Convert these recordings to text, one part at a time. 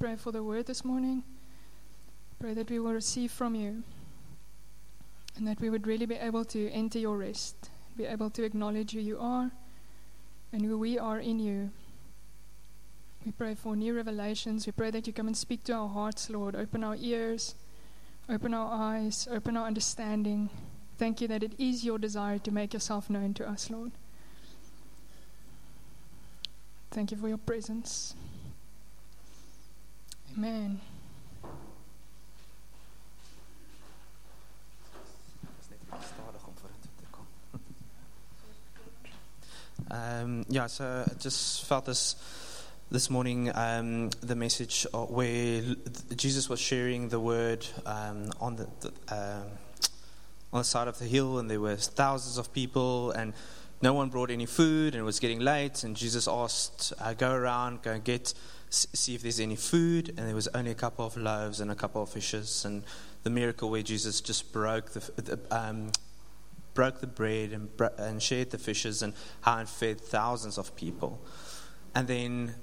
Pray for the word this morning. Pray that we will receive from you and that we would really be able to enter your rest, be able to acknowledge who you are and who we are in you. We pray for new revelations. We pray that you come and speak to our hearts, Lord. Open our ears, open our eyes, open our understanding. Thank you that it is your desire to make yourself known to us, Lord. Thank you for your presence. Amen. Um, yeah, so I just felt this this morning um, the message where Jesus was sharing the word um, on the, the uh, on the side of the hill, and there were thousands of people, and no one brought any food, and it was getting late, and Jesus asked, uh, "Go around, go and get." See if there's any food, and there was only a couple of loaves and a couple of fishes, and the miracle where Jesus just broke the, the um, broke the bread and, and shared the fishes and how it fed thousands of people. And then,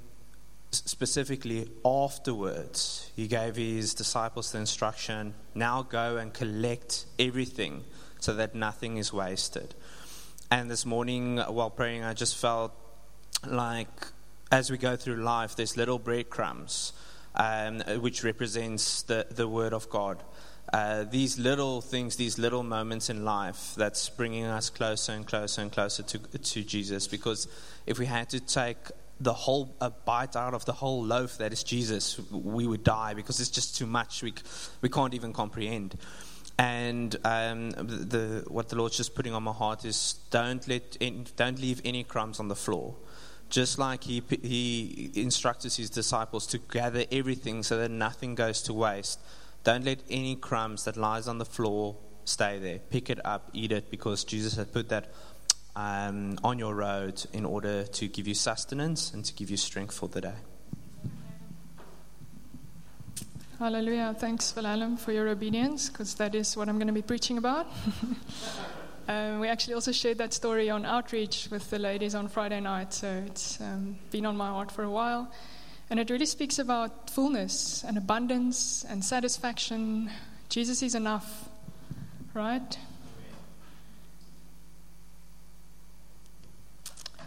specifically afterwards, he gave his disciples the instruction now go and collect everything so that nothing is wasted. And this morning, while praying, I just felt like as we go through life, there's little breadcrumbs, um, which represents the, the Word of God uh, these little things, these little moments in life that's bringing us closer and closer and closer to, to Jesus. Because if we had to take the whole a bite out of the whole loaf that is Jesus, we would die because it's just too much. We, we can't even comprehend. And um, the, what the Lord's just putting on my heart is don't let don't leave any crumbs on the floor. Just like he, he instructed his disciples to gather everything so that nothing goes to waste don't let any crumbs that lies on the floor stay there. Pick it up, eat it, because Jesus had put that um, on your road in order to give you sustenance and to give you strength for the day. Hallelujah. Thanks, Valalam, for your obedience, because that is what I'm going to be preaching about. um, we actually also shared that story on outreach with the ladies on Friday night, so it's um, been on my heart for a while. And it really speaks about fullness and abundance and satisfaction. Jesus is enough, right?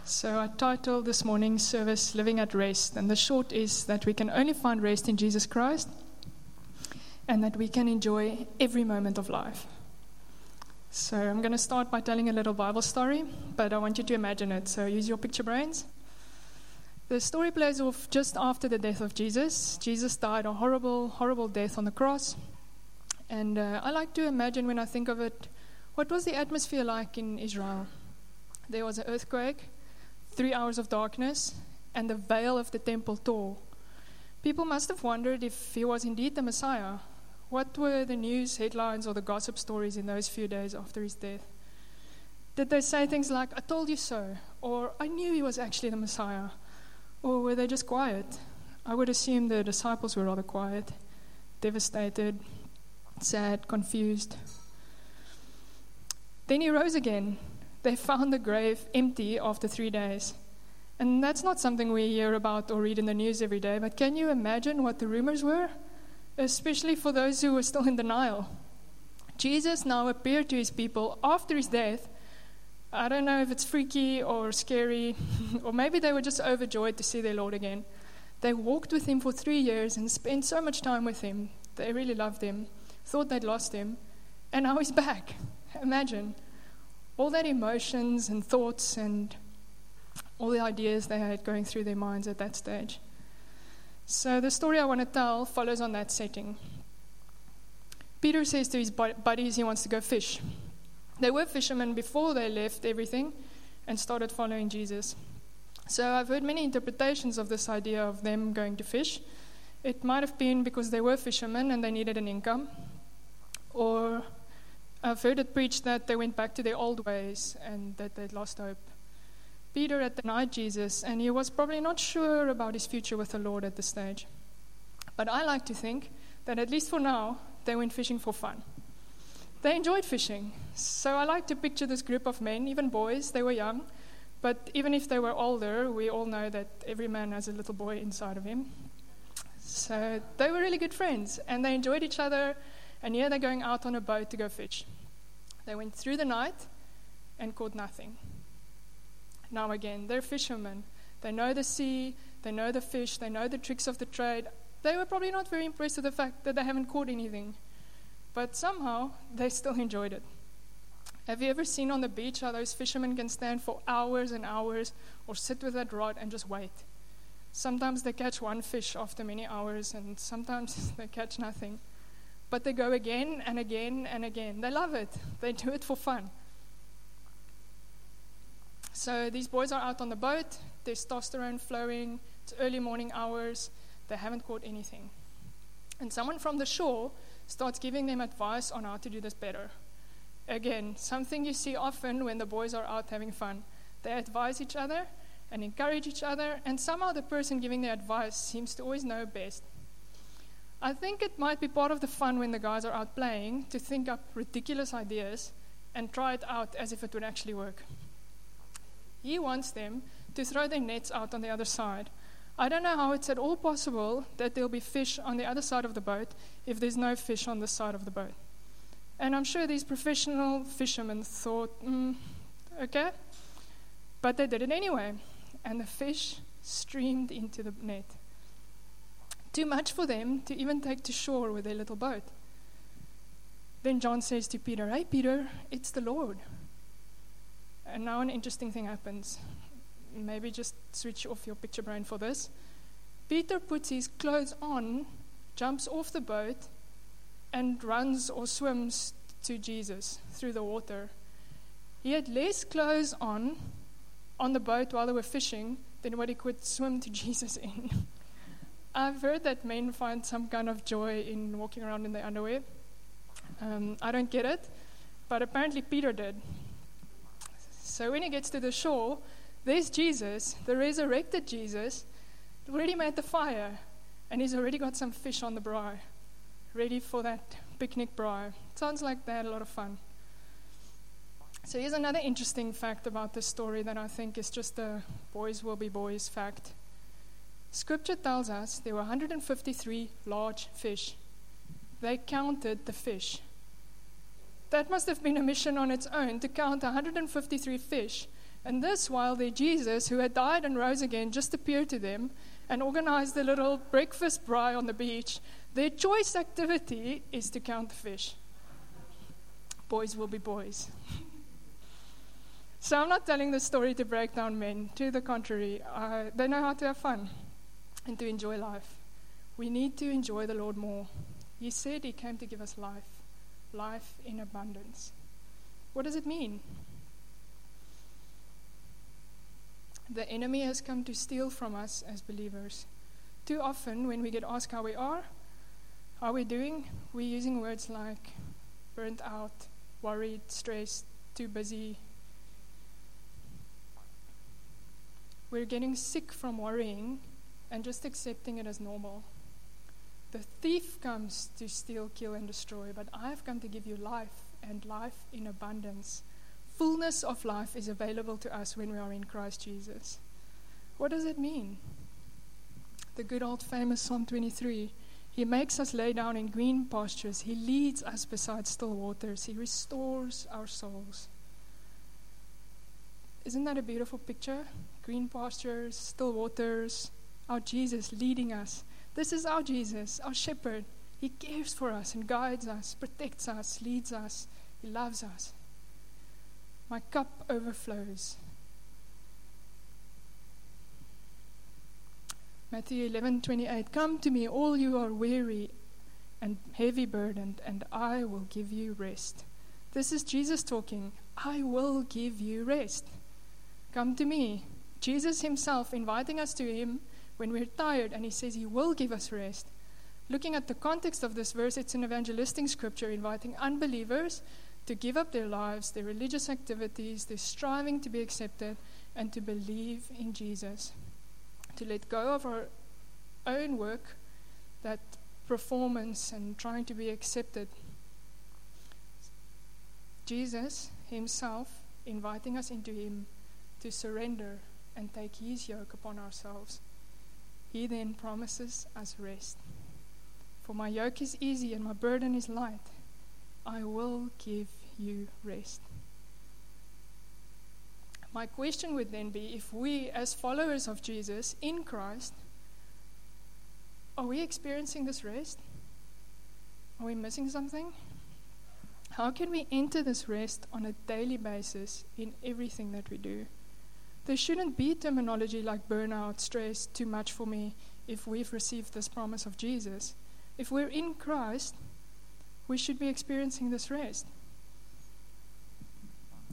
So, I titled this morning's service Living at Rest. And the short is that we can only find rest in Jesus Christ and that we can enjoy every moment of life. So, I'm going to start by telling a little Bible story, but I want you to imagine it. So, use your picture brains. The story plays off just after the death of Jesus. Jesus died a horrible, horrible death on the cross. And uh, I like to imagine when I think of it, what was the atmosphere like in Israel? There was an earthquake, three hours of darkness, and the veil of the temple tore. People must have wondered if he was indeed the Messiah. What were the news headlines or the gossip stories in those few days after his death? Did they say things like, I told you so, or I knew he was actually the Messiah? Or were they just quiet? I would assume the disciples were rather quiet, devastated, sad, confused. Then he rose again. They found the grave empty after three days. And that's not something we hear about or read in the news every day, but can you imagine what the rumors were? Especially for those who were still in denial. Jesus now appeared to his people after his death I don't know if it's freaky or scary, or maybe they were just overjoyed to see their Lord again. They walked with him for three years and spent so much time with him. They really loved him, thought they'd lost him, and now he's back. Imagine all that emotions and thoughts and all the ideas they had going through their minds at that stage. So, the story I want to tell follows on that setting. Peter says to his buddies he wants to go fish. They were fishermen before they left everything and started following Jesus. So I've heard many interpretations of this idea of them going to fish. It might have been because they were fishermen and they needed an income. Or I've heard it preached that they went back to their old ways and that they'd lost hope. Peter had denied Jesus, and he was probably not sure about his future with the Lord at this stage. But I like to think that at least for now, they went fishing for fun. They enjoyed fishing. So I like to picture this group of men, even boys, they were young, but even if they were older, we all know that every man has a little boy inside of him. So they were really good friends and they enjoyed each other. And here they're going out on a boat to go fish. They went through the night and caught nothing. Now, again, they're fishermen. They know the sea, they know the fish, they know the tricks of the trade. They were probably not very impressed with the fact that they haven't caught anything. But somehow, they still enjoyed it. Have you ever seen on the beach how those fishermen can stand for hours and hours or sit with that rod and just wait? Sometimes they catch one fish after many hours, and sometimes they catch nothing. But they go again and again and again. They love it, they do it for fun. So these boys are out on the boat, testosterone flowing, it's early morning hours, they haven't caught anything. And someone from the shore starts giving them advice on how to do this better. Again, something you see often when the boys are out having fun. They advise each other and encourage each other, and somehow the person giving the advice seems to always know best. I think it might be part of the fun when the guys are out playing to think up ridiculous ideas and try it out as if it would actually work. He wants them to throw their nets out on the other side. I don't know how it's at all possible that there'll be fish on the other side of the boat if there's no fish on the side of the boat. And I'm sure these professional fishermen thought, mm, okay. But they did it anyway, and the fish streamed into the net. Too much for them to even take to shore with their little boat. Then John says to Peter, Hey, Peter, it's the Lord. And now an interesting thing happens. Maybe just switch off your picture brain for this. Peter puts his clothes on, jumps off the boat, and runs or swims to Jesus through the water. He had less clothes on on the boat while they were fishing than what he could swim to Jesus in. I've heard that men find some kind of joy in walking around in their underwear. Um, I don't get it, but apparently Peter did. So when he gets to the shore, there's Jesus, the resurrected Jesus, already made the fire, and he's already got some fish on the braai, ready for that picnic braai. Sounds like they had a lot of fun. So here's another interesting fact about this story that I think is just a boys will be boys fact. Scripture tells us there were 153 large fish. They counted the fish. That must have been a mission on its own to count 153 fish. And this while their Jesus, who had died and rose again, just appeared to them and organized a little breakfast braai on the beach. Their choice activity is to count the fish. Boys will be boys. so I'm not telling this story to break down men. To the contrary, uh, they know how to have fun and to enjoy life. We need to enjoy the Lord more. He said He came to give us life life in abundance. What does it mean? The enemy has come to steal from us as believers. Too often, when we get asked how we are, how we're doing, we're using words like burnt out, worried, stressed, too busy. We're getting sick from worrying and just accepting it as normal. The thief comes to steal, kill, and destroy, but I have come to give you life and life in abundance. Fullness of life is available to us when we are in Christ Jesus. What does it mean? The good old famous Psalm 23 He makes us lay down in green pastures, He leads us beside still waters, He restores our souls. Isn't that a beautiful picture? Green pastures, still waters, our Jesus leading us this is our Jesus, our shepherd. He cares for us and guides us, protects us, leads us. He loves us. My cup overflows. Matthew 11:28 Come to me all you are weary and heavy burdened and I will give you rest. This is Jesus talking. I will give you rest. Come to me. Jesus himself inviting us to him when we're tired, and He says He will give us rest. Looking at the context of this verse, it's an evangelistic scripture inviting unbelievers to give up their lives, their religious activities, their striving to be accepted, and to believe in Jesus. To let go of our own work, that performance, and trying to be accepted. Jesus Himself inviting us into Him to surrender and take His yoke upon ourselves. He then promises us rest. For my yoke is easy and my burden is light. I will give you rest. My question would then be if we, as followers of Jesus in Christ, are we experiencing this rest? Are we missing something? How can we enter this rest on a daily basis in everything that we do? There shouldn't be terminology like burnout, stress, too much for me if we've received this promise of Jesus. If we're in Christ, we should be experiencing this rest.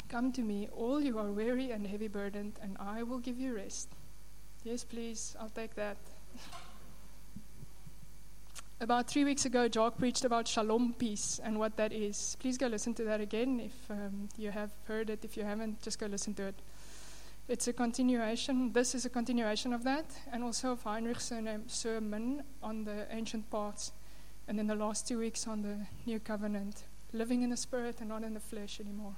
Come to me, all you are weary and heavy burdened, and I will give you rest. Yes, please, I'll take that. About three weeks ago, Jock preached about shalom peace and what that is. Please go listen to that again if um, you have heard it. If you haven't, just go listen to it. It's a continuation, this is a continuation of that, and also of Heinrich's sermon on the ancient parts, and then the last two weeks on the new covenant, living in the spirit and not in the flesh anymore.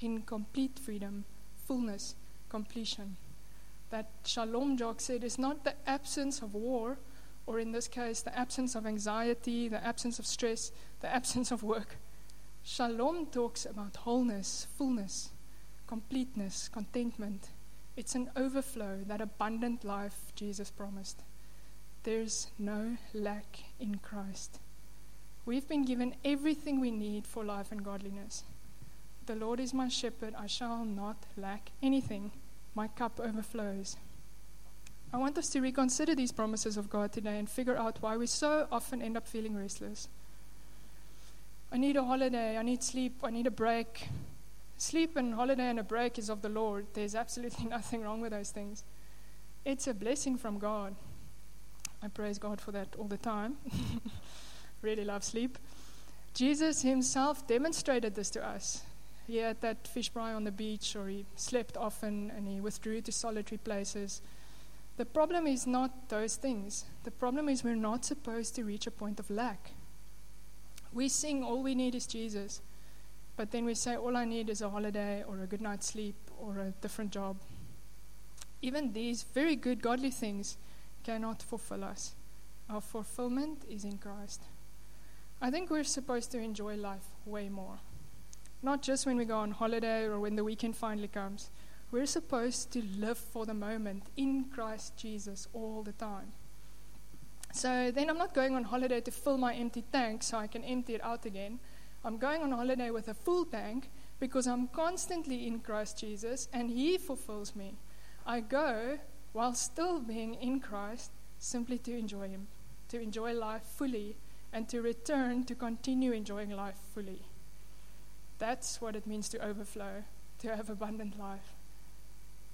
In complete freedom, fullness, completion. That shalom, Jock said, is not the absence of war or in this case, the absence of anxiety, the absence of stress, the absence of work. Shalom talks about wholeness, fullness, completeness, contentment. It's an overflow, that abundant life Jesus promised. There's no lack in Christ. We've been given everything we need for life and godliness. The Lord is my shepherd, I shall not lack anything. My cup overflows. I want us to reconsider these promises of God today and figure out why we so often end up feeling restless. I need a holiday, I need sleep, I need a break. Sleep and holiday and a break is of the Lord. There's absolutely nothing wrong with those things. It's a blessing from God. I praise God for that all the time. really love sleep. Jesus himself demonstrated this to us. He had that fish fry on the beach, or he slept often and he withdrew to solitary places. The problem is not those things. The problem is we're not supposed to reach a point of lack. We sing, all we need is Jesus. But then we say, all I need is a holiday or a good night's sleep or a different job. Even these very good, godly things cannot fulfill us. Our fulfillment is in Christ. I think we're supposed to enjoy life way more. Not just when we go on holiday or when the weekend finally comes. We're supposed to live for the moment in Christ Jesus all the time. So then I'm not going on holiday to fill my empty tank so I can empty it out again. I'm going on holiday with a full tank because I'm constantly in Christ Jesus and He fulfills me. I go while still being in Christ simply to enjoy Him, to enjoy life fully, and to return to continue enjoying life fully. That's what it means to overflow, to have abundant life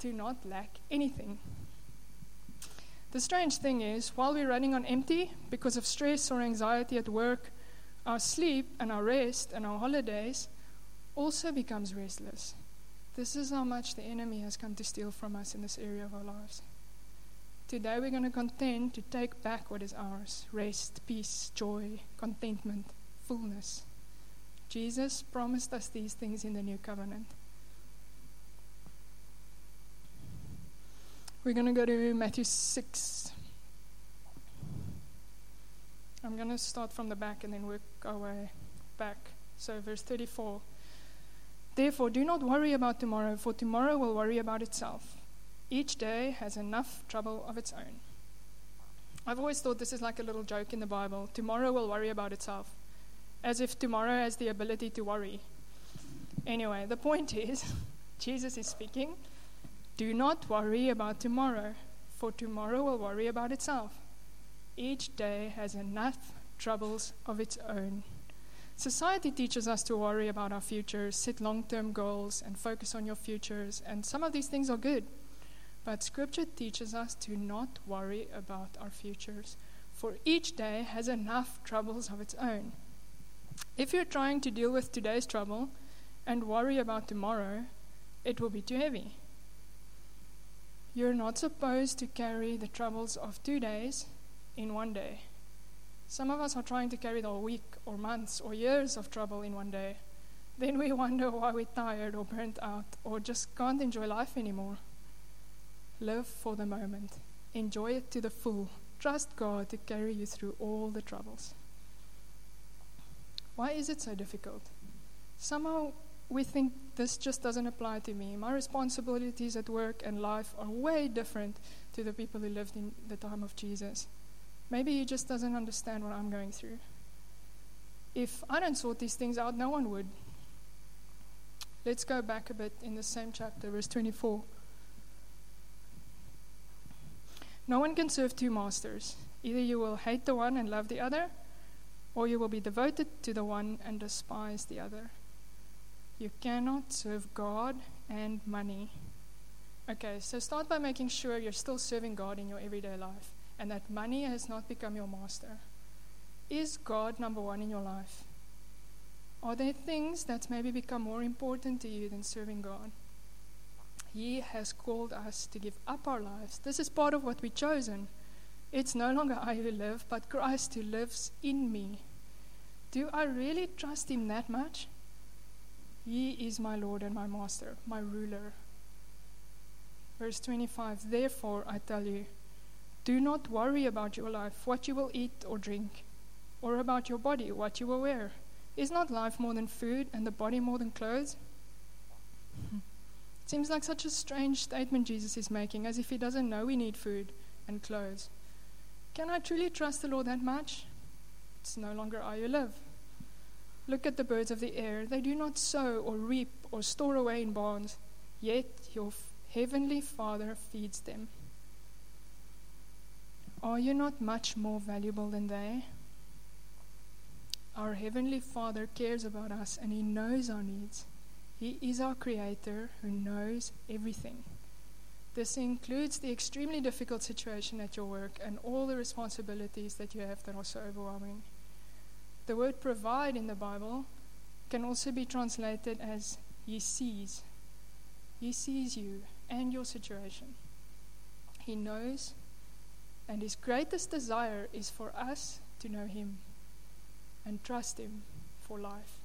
to not lack anything. The strange thing is, while we're running on empty because of stress or anxiety at work, our sleep and our rest and our holidays also becomes restless. This is how much the enemy has come to steal from us in this area of our lives. Today we're going to contend to take back what is ours rest, peace, joy, contentment, fullness. Jesus promised us these things in the new covenant. We're going to go to Matthew 6. I'm going to start from the back and then work our way back. So, verse 34. Therefore, do not worry about tomorrow, for tomorrow will worry about itself. Each day has enough trouble of its own. I've always thought this is like a little joke in the Bible. Tomorrow will worry about itself, as if tomorrow has the ability to worry. Anyway, the point is, Jesus is speaking do not worry about tomorrow, for tomorrow will worry about itself. Each day has enough troubles of its own. Society teaches us to worry about our futures, set long term goals, and focus on your futures, and some of these things are good. But Scripture teaches us to not worry about our futures, for each day has enough troubles of its own. If you're trying to deal with today's trouble and worry about tomorrow, it will be too heavy. You're not supposed to carry the troubles of two days in one day. Some of us are trying to carry the week or months or years of trouble in one day. Then we wonder why we're tired or burnt out or just can't enjoy life anymore. Live for the moment. Enjoy it to the full. Trust God to carry you through all the troubles. Why is it so difficult? Somehow we think this just doesn't apply to me. My responsibilities at work and life are way different to the people who lived in the time of Jesus. Maybe he just doesn't understand what I'm going through. If I don't sort these things out, no one would. Let's go back a bit in the same chapter, verse 24. No one can serve two masters. Either you will hate the one and love the other, or you will be devoted to the one and despise the other. You cannot serve God and money. Okay, so start by making sure you're still serving God in your everyday life and that money has not become your master. Is God number one in your life? Are there things that maybe become more important to you than serving God? He has called us to give up our lives. This is part of what we've chosen. It's no longer I who live, but Christ who lives in me. Do I really trust Him that much? He is my Lord and my Master, my ruler. Verse 25 Therefore, I tell you, do not worry about your life, what you will eat or drink, or about your body, what you will wear. Is not life more than food, and the body more than clothes? It seems like such a strange statement Jesus is making, as if he doesn't know we need food and clothes. Can I truly trust the Lord that much? It's no longer I who live. Look at the birds of the air. They do not sow or reap or store away in barns, yet your heavenly Father feeds them. Are you not much more valuable than they? Our Heavenly Father cares about us and He knows our needs. He is our Creator who knows everything. This includes the extremely difficult situation at your work and all the responsibilities that you have that are so overwhelming. The word provide in the Bible can also be translated as He sees. He sees you and your situation. He knows, and His greatest desire is for us to know Him and trust Him for life.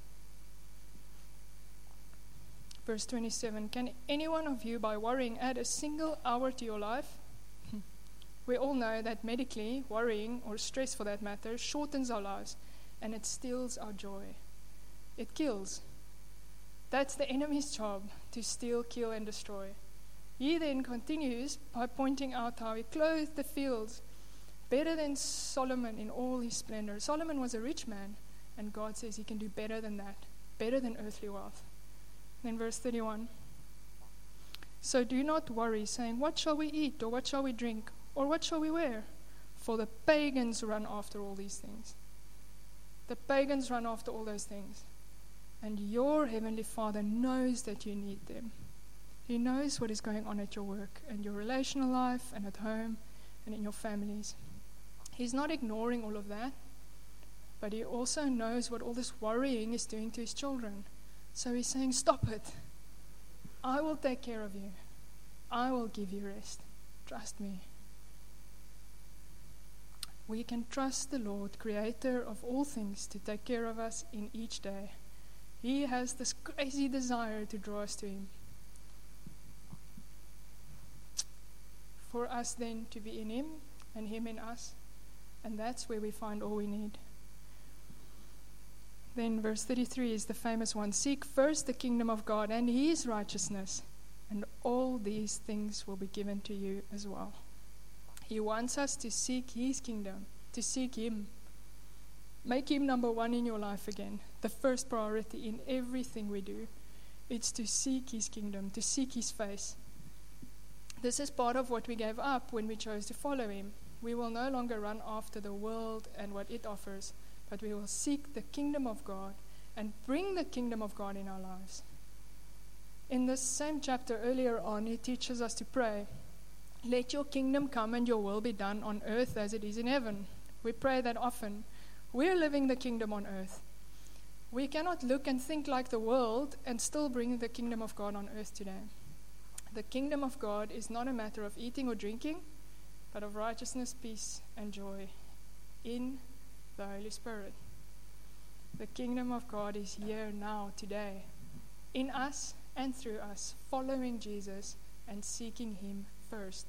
Verse 27 Can any one of you, by worrying, add a single hour to your life? we all know that medically, worrying, or stress for that matter, shortens our lives and it steals our joy. It kills. That's the enemy's job to steal, kill, and destroy. He then continues by pointing out how he clothed the fields better than Solomon in all his splendor. Solomon was a rich man, and God says he can do better than that, better than earthly wealth. Then, verse 31 So do not worry, saying, What shall we eat, or what shall we drink, or what shall we wear? For the pagans run after all these things. The pagans run after all those things. And your Heavenly Father knows that you need them. He knows what is going on at your work and your relational life and at home and in your families. He's not ignoring all of that, but He also knows what all this worrying is doing to His children. So He's saying, Stop it. I will take care of you. I will give you rest. Trust me we can trust the Lord, creator of all things, to take care of us in each day. He has this crazy desire to draw us to Him. For us then to be in Him and Him in us, and that's where we find all we need. Then, verse 33 is the famous one Seek first the kingdom of God and His righteousness, and all these things will be given to you as well. He wants us to seek His kingdom, to seek Him. Make Him number one in your life again, the first priority in everything we do. It's to seek His kingdom, to seek His face. This is part of what we gave up when we chose to follow Him. We will no longer run after the world and what it offers, but we will seek the kingdom of God and bring the kingdom of God in our lives. In this same chapter earlier on, he teaches us to pray. Let your kingdom come and your will be done on earth as it is in heaven. We pray that often. We're living the kingdom on earth. We cannot look and think like the world and still bring the kingdom of God on earth today. The kingdom of God is not a matter of eating or drinking, but of righteousness, peace, and joy in the Holy Spirit. The kingdom of God is here now, today, in us and through us, following Jesus and seeking Him first.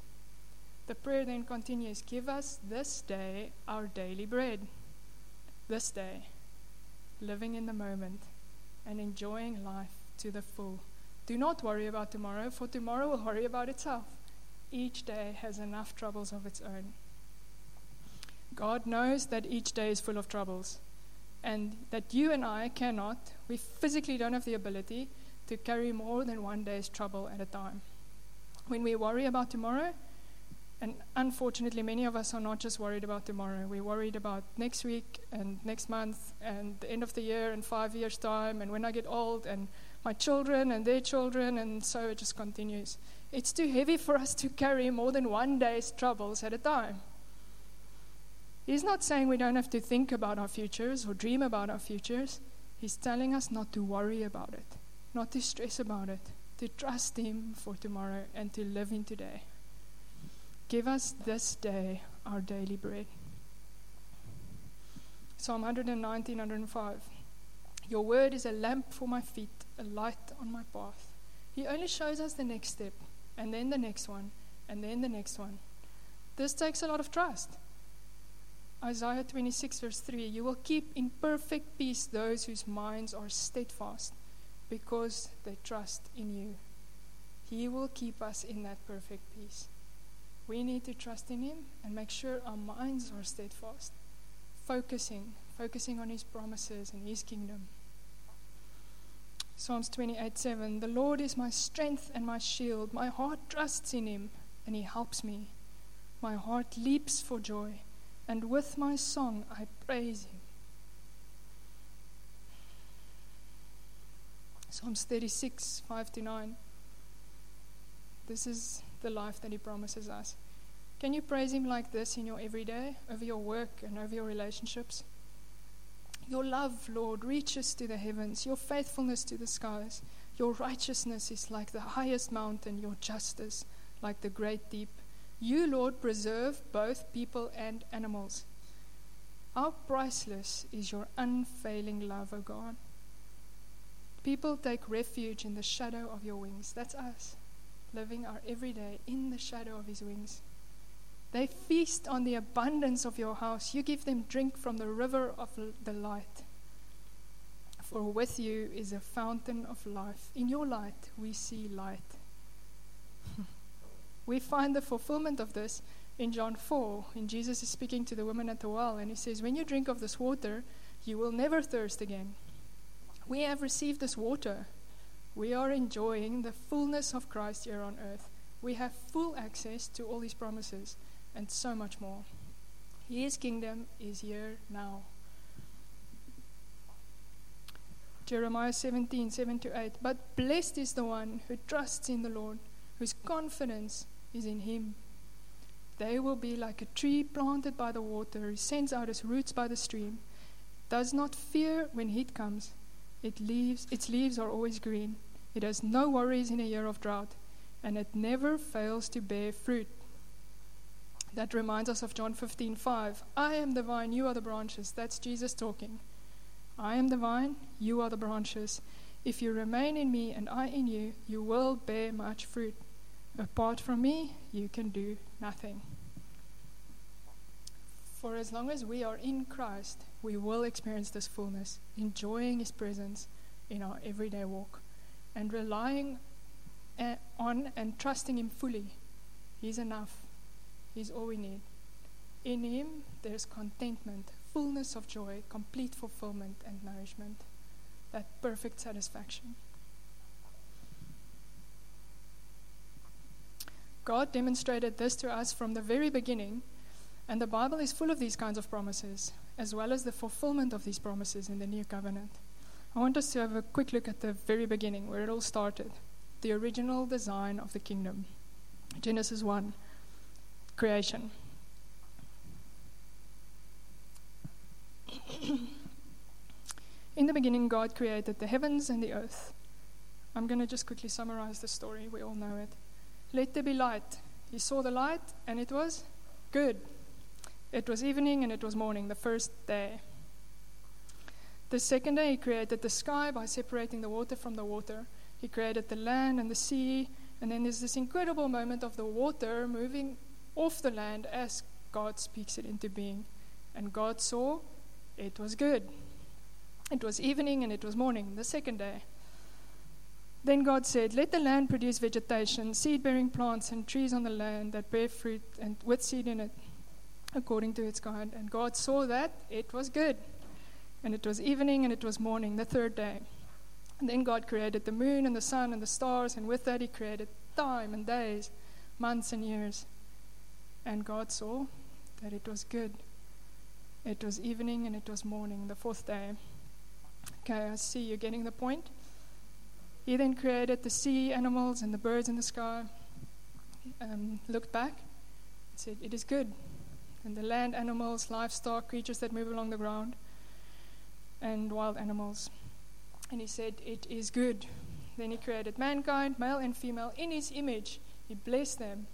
The prayer then continues Give us this day our daily bread. This day, living in the moment and enjoying life to the full. Do not worry about tomorrow, for tomorrow will worry about itself. Each day has enough troubles of its own. God knows that each day is full of troubles, and that you and I cannot, we physically don't have the ability to carry more than one day's trouble at a time. When we worry about tomorrow, and unfortunately, many of us are not just worried about tomorrow. We're worried about next week and next month and the end of the year and five years' time and when I get old and my children and their children, and so it just continues. It's too heavy for us to carry more than one day's troubles at a time. He's not saying we don't have to think about our futures or dream about our futures. He's telling us not to worry about it, not to stress about it, to trust Him for tomorrow and to live in today. Give us this day our daily bread. Psalm 119, 105. Your word is a lamp for my feet, a light on my path. He only shows us the next step, and then the next one, and then the next one. This takes a lot of trust. Isaiah 26, verse 3 You will keep in perfect peace those whose minds are steadfast, because they trust in you. He will keep us in that perfect peace. We need to trust in Him and make sure our minds are steadfast, focusing, focusing on His promises and His kingdom. Psalms 28 7 The Lord is my strength and my shield. My heart trusts in Him, and He helps me. My heart leaps for joy, and with my song I praise Him. Psalms 36 5 to 9. This is the life that He promises us. Can you praise Him like this in your everyday, over your work, and over your relationships? Your love, Lord, reaches to the heavens, your faithfulness to the skies. Your righteousness is like the highest mountain, your justice like the great deep. You, Lord, preserve both people and animals. How priceless is your unfailing love, O God. People take refuge in the shadow of your wings. That's us, living our everyday in the shadow of his wings. They feast on the abundance of your house. You give them drink from the river of the light. For with you is a fountain of life. In your light, we see light. we find the fulfillment of this in John 4, when Jesus is speaking to the woman at the well, and he says, When you drink of this water, you will never thirst again. We have received this water. We are enjoying the fullness of Christ here on earth. We have full access to all his promises and so much more. His kingdom is here now. Jeremiah 17, 7 to 8. But blessed is the one who trusts in the Lord, whose confidence is in him. They will be like a tree planted by the water, who sends out its roots by the stream, does not fear when heat comes. It leaves, its leaves are always green. It has no worries in a year of drought, and it never fails to bear fruit. That reminds us of John 15 5. I am the vine, you are the branches. That's Jesus talking. I am the vine, you are the branches. If you remain in me and I in you, you will bear much fruit. Apart from me, you can do nothing. For as long as we are in Christ, we will experience this fullness, enjoying His presence in our everyday walk, and relying eh, on and trusting Him fully. He's enough. He's all we need. In Him, there's contentment, fullness of joy, complete fulfillment and nourishment, that perfect satisfaction. God demonstrated this to us from the very beginning, and the Bible is full of these kinds of promises, as well as the fulfillment of these promises in the New Covenant. I want us to have a quick look at the very beginning, where it all started the original design of the kingdom. Genesis 1 creation. In the beginning, God created the heavens and the earth. I'm going to just quickly summarize the story. We all know it. Let there be light. He saw the light, and it was good. It was evening and it was morning, the first day. The second day, he created the sky by separating the water from the water. He created the land and the sea, and then there's this incredible moment of the water moving off the land as God speaks it into being. And God saw it was good. It was evening and it was morning, the second day. Then God said, Let the land produce vegetation, seed bearing plants, and trees on the land that bear fruit and with seed in it, according to its kind. And God saw that it was good. And it was evening and it was morning, the third day. And then God created the moon and the sun and the stars, and with that, He created time and days, months and years. And God saw that it was good. It was evening and it was morning, the fourth day. Okay, I see you're getting the point. He then created the sea animals and the birds in the sky, um, looked back, and said, It is good. And the land animals, livestock, creatures that move along the ground, and wild animals. And he said, It is good. Then he created mankind, male and female, in his image. He blessed them.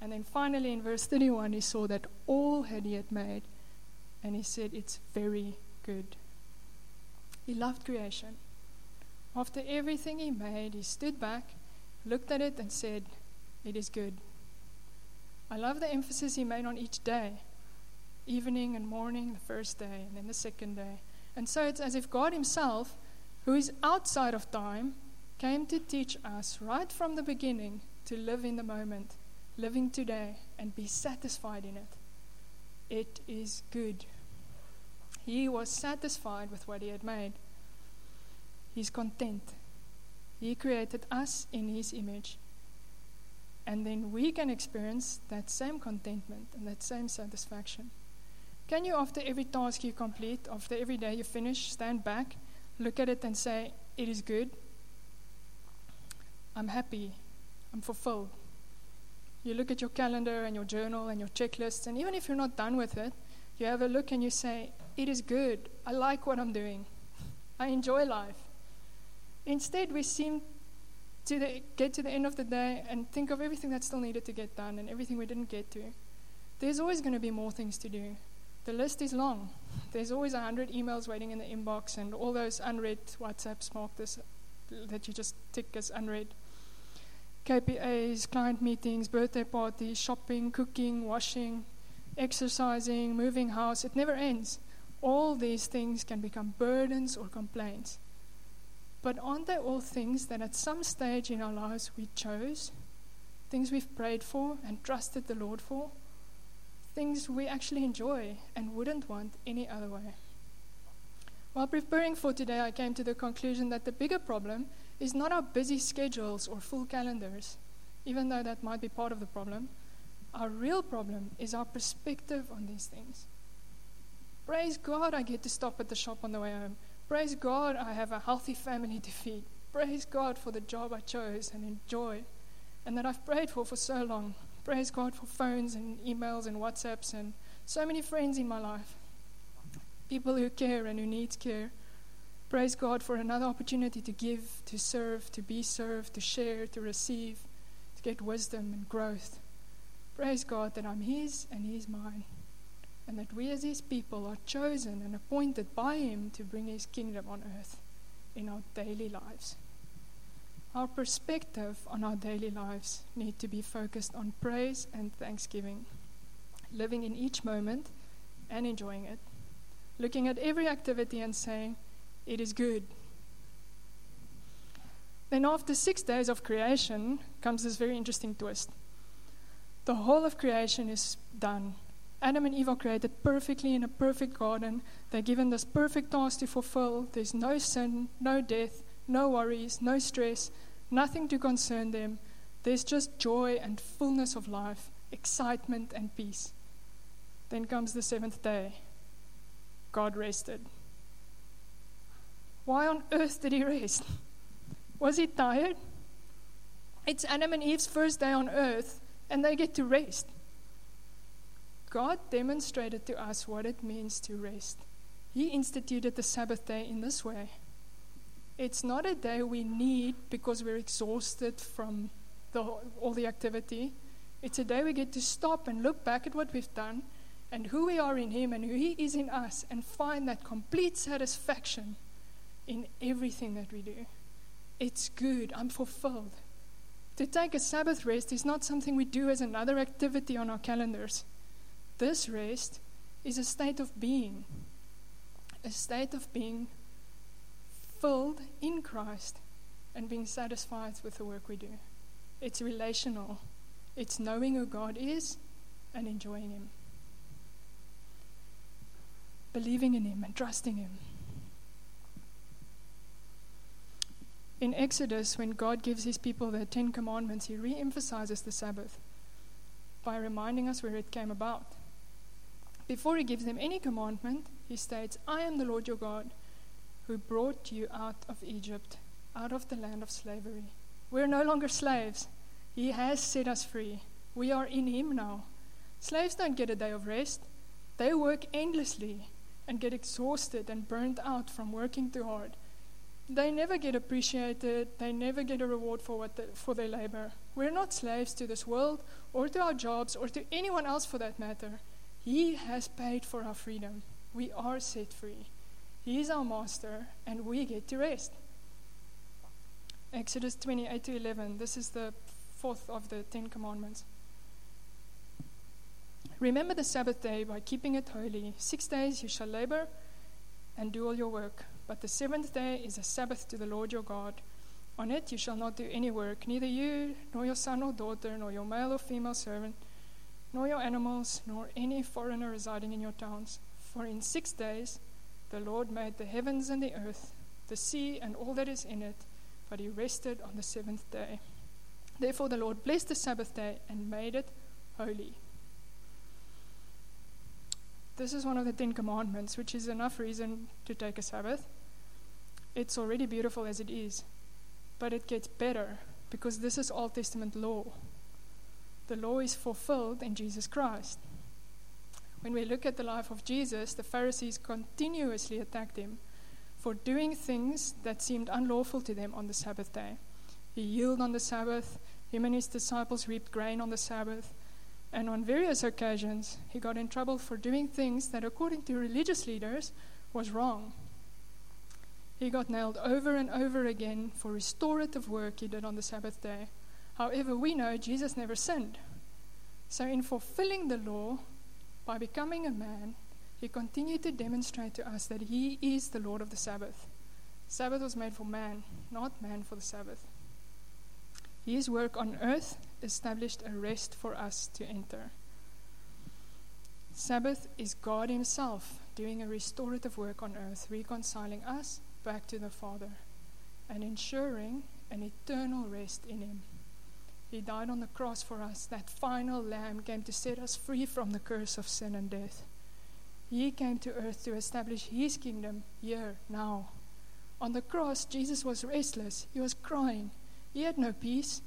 And then finally in verse 31, he saw that all had had made. And he said, It's very good. He loved creation. After everything he made, he stood back, looked at it, and said, It is good. I love the emphasis he made on each day evening and morning, the first day, and then the second day. And so it's as if God Himself, who is outside of time, came to teach us right from the beginning to live in the moment, living today, and be satisfied in it. It is good. He was satisfied with what He had made. He's content. He created us in His image. And then we can experience that same contentment and that same satisfaction. Can you, after every task you complete, after every day you finish, stand back, look at it, and say, It is good? I'm happy. I'm fulfilled. You look at your calendar and your journal and your checklist, and even if you're not done with it, you have a look and you say, It is good. I like what I'm doing. I enjoy life. Instead, we seem to the, get to the end of the day and think of everything that still needed to get done and everything we didn't get to. There's always going to be more things to do. The list is long. There's always a hundred emails waiting in the inbox and all those unread WhatsApps marked as that you just tick as unread. KPAs, client meetings, birthday parties, shopping, cooking, washing, exercising, moving house. It never ends. All these things can become burdens or complaints. But aren't they all things that at some stage in our lives we chose? Things we've prayed for and trusted the Lord for? Things we actually enjoy and wouldn't want any other way. While preparing for today, I came to the conclusion that the bigger problem is not our busy schedules or full calendars, even though that might be part of the problem. Our real problem is our perspective on these things. Praise God, I get to stop at the shop on the way home. Praise God, I have a healthy family to feed. Praise God for the job I chose and enjoy and that I've prayed for for so long. Praise God for phones and emails and WhatsApps and so many friends in my life. People who care and who need care. Praise God for another opportunity to give, to serve, to be served, to share, to receive, to get wisdom and growth. Praise God that I'm His and He's mine and that we as His people are chosen and appointed by Him to bring His kingdom on earth in our daily lives. Our perspective on our daily lives need to be focused on praise and thanksgiving, living in each moment and enjoying it, looking at every activity and saying, It is good. Then, after six days of creation, comes this very interesting twist. The whole of creation is done Adam and Eve are created perfectly in a perfect garden. They're given this perfect task to fulfill. There's no sin, no death, no worries, no stress, nothing to concern them. There's just joy and fullness of life, excitement and peace. Then comes the seventh day. God rested. Why on earth did he rest? Was he tired? It's Adam and Eve's first day on earth, and they get to rest. God demonstrated to us what it means to rest. He instituted the Sabbath day in this way. It's not a day we need because we're exhausted from the, all the activity. It's a day we get to stop and look back at what we've done and who we are in Him and who He is in us and find that complete satisfaction in everything that we do. It's good. I'm fulfilled. To take a Sabbath rest is not something we do as another activity on our calendars. This rest is a state of being, a state of being filled in Christ and being satisfied with the work we do. It's relational, it's knowing who God is and enjoying Him, believing in Him and trusting Him. In Exodus, when God gives his people the Ten Commandments, he re emphasizes the Sabbath by reminding us where it came about. Before he gives them any commandment, he states, I am the Lord your God who brought you out of Egypt, out of the land of slavery. We're no longer slaves. He has set us free. We are in him now. Slaves don't get a day of rest, they work endlessly and get exhausted and burnt out from working too hard they never get appreciated. They never get a reward for, what the, for their labor. We're not slaves to this world or to our jobs or to anyone else for that matter. He has paid for our freedom. We are set free. He is our master, and we get to rest. Exodus 28 to 11. This is the fourth of the Ten Commandments. Remember the Sabbath day by keeping it holy. Six days you shall labor and do all your work. But the seventh day is a Sabbath to the Lord your God. On it you shall not do any work, neither you, nor your son or daughter, nor your male or female servant, nor your animals, nor any foreigner residing in your towns. For in six days the Lord made the heavens and the earth, the sea and all that is in it, but he rested on the seventh day. Therefore the Lord blessed the Sabbath day and made it holy. This is one of the Ten Commandments, which is enough reason to take a Sabbath. It's already beautiful as it is, but it gets better because this is Old Testament law. The law is fulfilled in Jesus Christ. When we look at the life of Jesus, the Pharisees continuously attacked him for doing things that seemed unlawful to them on the Sabbath day. He healed on the Sabbath, him and his disciples reaped grain on the Sabbath, and on various occasions he got in trouble for doing things that, according to religious leaders, was wrong. He got nailed over and over again for restorative work he did on the Sabbath day. However, we know Jesus never sinned. So, in fulfilling the law, by becoming a man, he continued to demonstrate to us that he is the Lord of the Sabbath. Sabbath was made for man, not man for the Sabbath. His work on earth established a rest for us to enter. Sabbath is God Himself doing a restorative work on earth, reconciling us back to the Father and ensuring an eternal rest in Him. He died on the cross for us. That final lamb came to set us free from the curse of sin and death. He came to earth to establish His kingdom here, now. On the cross, Jesus was restless. He was crying. He had no peace,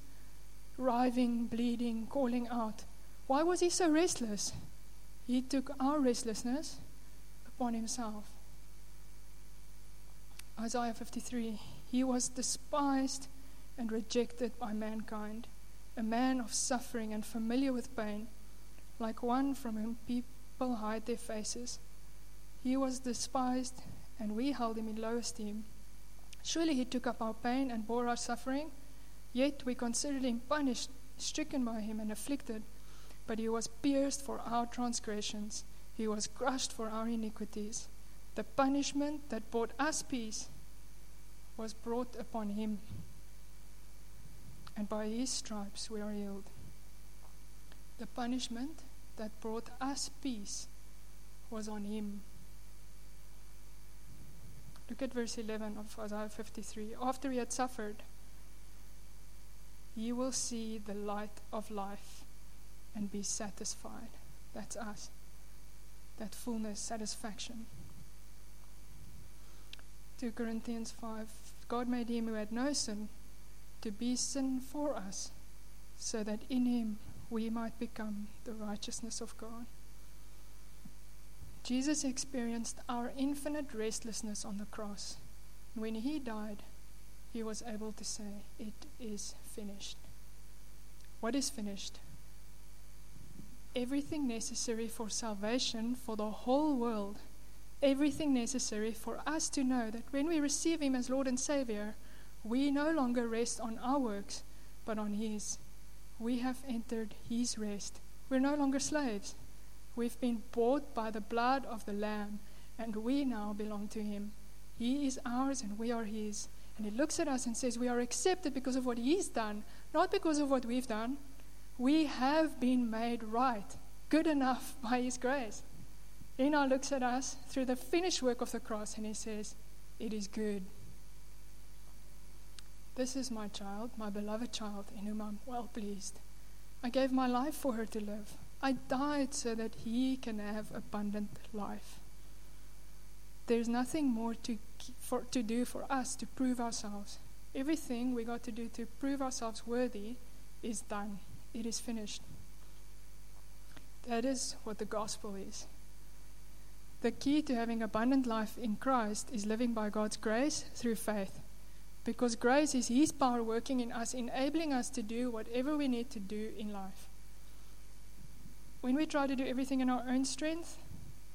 writhing, bleeding, calling out. Why was He so restless? He took our restlessness upon Himself. Isaiah 53 He was despised and rejected by mankind, a man of suffering and familiar with pain, like one from whom people hide their faces. He was despised, and we held him in low esteem. Surely he took up our pain and bore our suffering, yet we considered him punished, stricken by him, and afflicted. But he was pierced for our transgressions, he was crushed for our iniquities. The punishment that brought us peace was brought upon him, and by his stripes we are healed. The punishment that brought us peace was on him. Look at verse 11 of Isaiah 53. After he had suffered, you will see the light of life and be satisfied. That's us. That fullness, satisfaction. 2 Corinthians 5 God made him who had no sin to be sin for us, so that in him we might become the righteousness of God. Jesus experienced our infinite restlessness on the cross. When he died, he was able to say, It is finished. What is finished? Everything necessary for salvation for the whole world everything necessary for us to know that when we receive Him as Lord and Savior, we no longer rest on our works, but on His. We have entered His rest. We're no longer slaves. We've been bought by the blood of the Lamb, and we now belong to Him. He is ours, and we are His. And He looks at us and says, We are accepted because of what He's done, not because of what we've done. We have been made right, good enough by His grace. Now looks at us through the finished work of the cross and He says, It is good. This is my child, my beloved child, in whom I'm well pleased. I gave my life for her to live. I died so that he can have abundant life. There's nothing more to, for, to do for us to prove ourselves. Everything we got to do to prove ourselves worthy is done, it is finished. That is what the gospel is. The key to having abundant life in Christ is living by God's grace through faith. Because grace is His power working in us, enabling us to do whatever we need to do in life. When we try to do everything in our own strength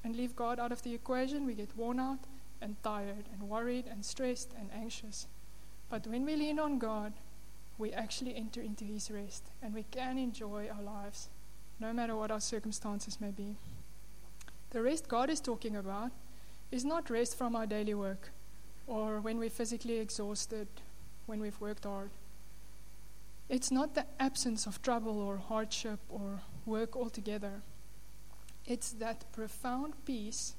and leave God out of the equation, we get worn out and tired and worried and stressed and anxious. But when we lean on God, we actually enter into His rest and we can enjoy our lives, no matter what our circumstances may be. The rest God is talking about is not rest from our daily work or when we're physically exhausted, when we've worked hard. It's not the absence of trouble or hardship or work altogether. It's that profound peace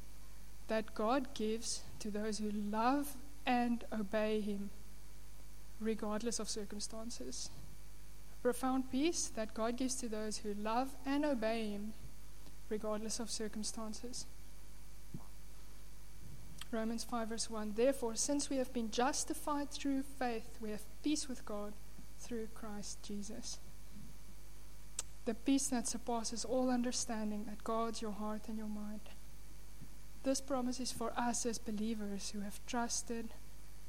that God gives to those who love and obey Him, regardless of circumstances. Profound peace that God gives to those who love and obey Him, regardless of circumstances. Romans 5, verse 1 Therefore, since we have been justified through faith, we have peace with God through Christ Jesus. The peace that surpasses all understanding, that guards your heart and your mind. This promise is for us as believers who have trusted,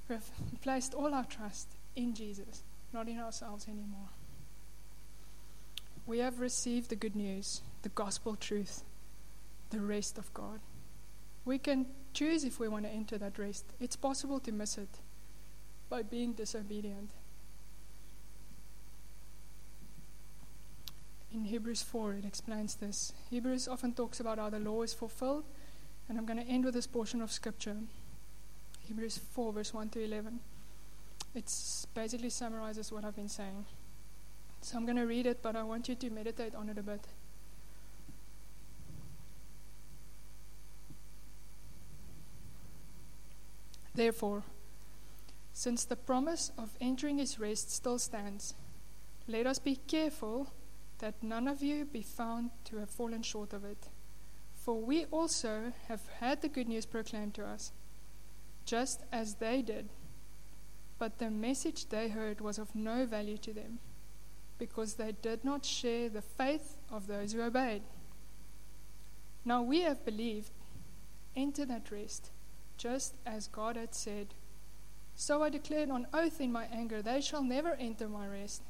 who have placed all our trust in Jesus, not in ourselves anymore. We have received the good news, the gospel truth, the rest of God. We can choose if we want to enter that rest. It's possible to miss it by being disobedient. In Hebrews 4, it explains this. Hebrews often talks about how the law is fulfilled, and I'm going to end with this portion of scripture. Hebrews 4, verse 1 to 11. It basically summarizes what I've been saying. So I'm going to read it, but I want you to meditate on it a bit. Therefore, since the promise of entering his rest still stands, let us be careful that none of you be found to have fallen short of it. For we also have had the good news proclaimed to us, just as they did. But the message they heard was of no value to them, because they did not share the faith of those who obeyed. Now we have believed, enter that rest just as God had said. So I declared on oath in my anger, They shall never enter my rest.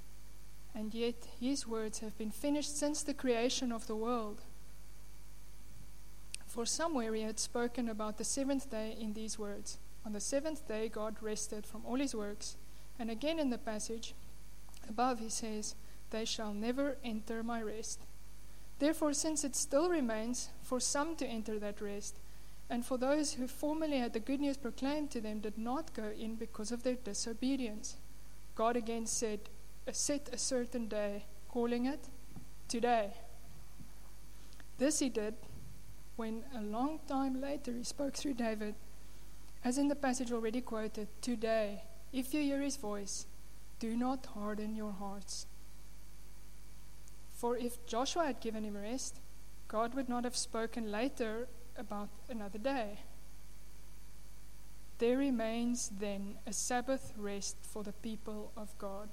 And yet his words have been finished since the creation of the world. For somewhere he had spoken about the seventh day in these words On the seventh day God rested from all his works. And again in the passage above he says, They shall never enter my rest. Therefore, since it still remains for some to enter that rest, and for those who formerly had the good news proclaimed to them did not go in because of their disobedience. God again said, Set a certain day, calling it today. This he did when a long time later he spoke through David, as in the passage already quoted Today, if you hear his voice, do not harden your hearts. For if Joshua had given him rest, God would not have spoken later about another day. There remains then a Sabbath rest for the people of God.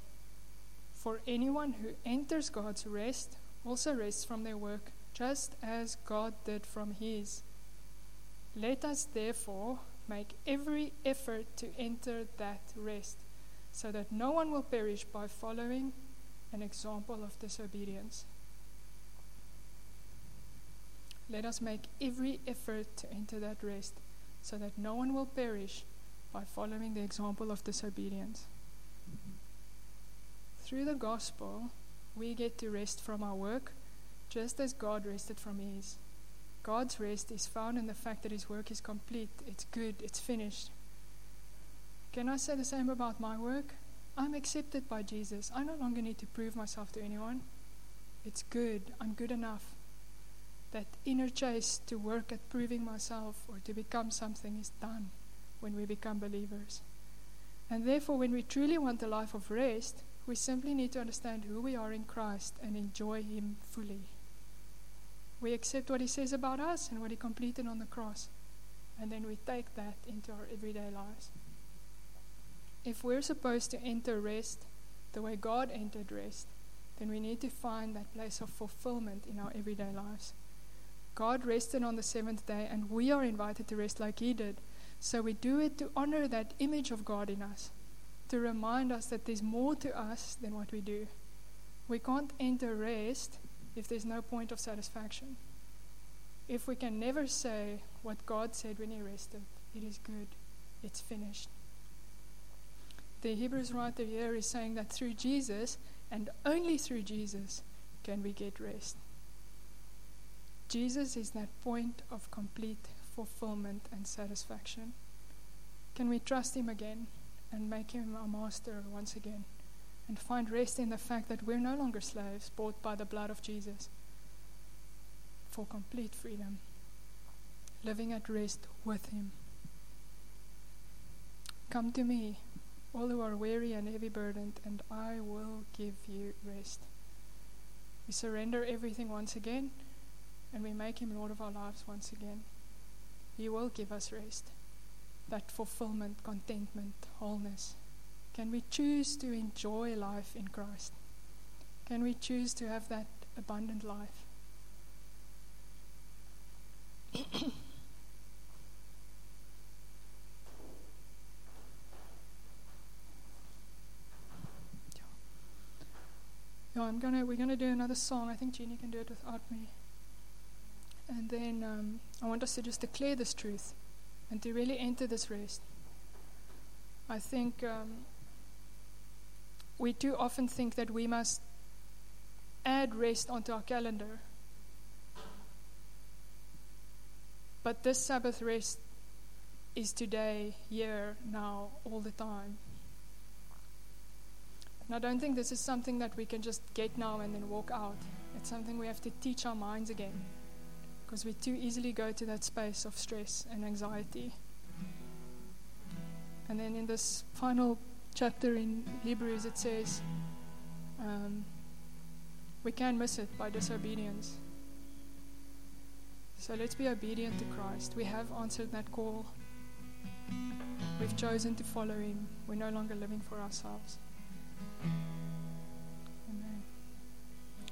For anyone who enters God's rest also rests from their work, just as God did from his. Let us therefore make every effort to enter that rest, so that no one will perish by following an example of disobedience. Let us make every effort to enter that rest, so that no one will perish by following the example of disobedience. through the gospel, we get to rest from our work just as God rested from his. God's rest is found in the fact that his work is complete, it's good, it's finished. Can I say the same about my work? I'm accepted by Jesus. I no longer need to prove myself to anyone. It's good. I'm good enough. That inner chase to work at proving myself or to become something is done when we become believers. And therefore, when we truly want a life of rest, we simply need to understand who we are in Christ and enjoy Him fully. We accept what He says about us and what He completed on the cross, and then we take that into our everyday lives. If we're supposed to enter rest the way God entered rest, then we need to find that place of fulfillment in our everyday lives. God rested on the seventh day, and we are invited to rest like He did. So we do it to honor that image of God in us, to remind us that there's more to us than what we do. We can't enter rest if there's no point of satisfaction. If we can never say what God said when He rested, it is good, it's finished. The Hebrews writer here is saying that through Jesus, and only through Jesus, can we get rest. Jesus is that point of complete fulfillment and satisfaction. Can we trust Him again and make Him our master once again? And find rest in the fact that we're no longer slaves bought by the blood of Jesus for complete freedom, living at rest with Him. Come to me, all who are weary and heavy burdened, and I will give you rest. We surrender everything once again, and we make Him Lord of our lives once again. He will give us rest, that fulfillment, contentment, wholeness. Can we choose to enjoy life in Christ? Can we choose to have that abundant life? Yeah, I'm gonna we're gonna do another song. I think Jeannie can do it without me. And then um, I want us to just declare this truth and to really enter this rest. I think um, we too often think that we must add rest onto our calendar. But this Sabbath rest is today, here, now, all the time. And I don't think this is something that we can just get now and then walk out. It's something we have to teach our minds again. Because we too easily go to that space of stress and anxiety. And then in this final chapter in Hebrews, it says, um, we can miss it by disobedience. So let's be obedient to Christ. We have answered that call. We've chosen to follow Him. We're no longer living for ourselves. Amen.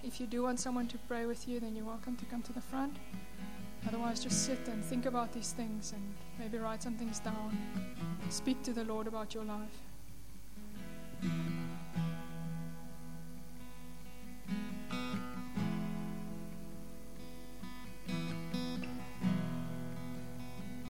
If you do want someone to pray with you, then you're welcome to come to the front. Otherwise, just sit and think about these things and maybe write some things down. Speak to the Lord about your life.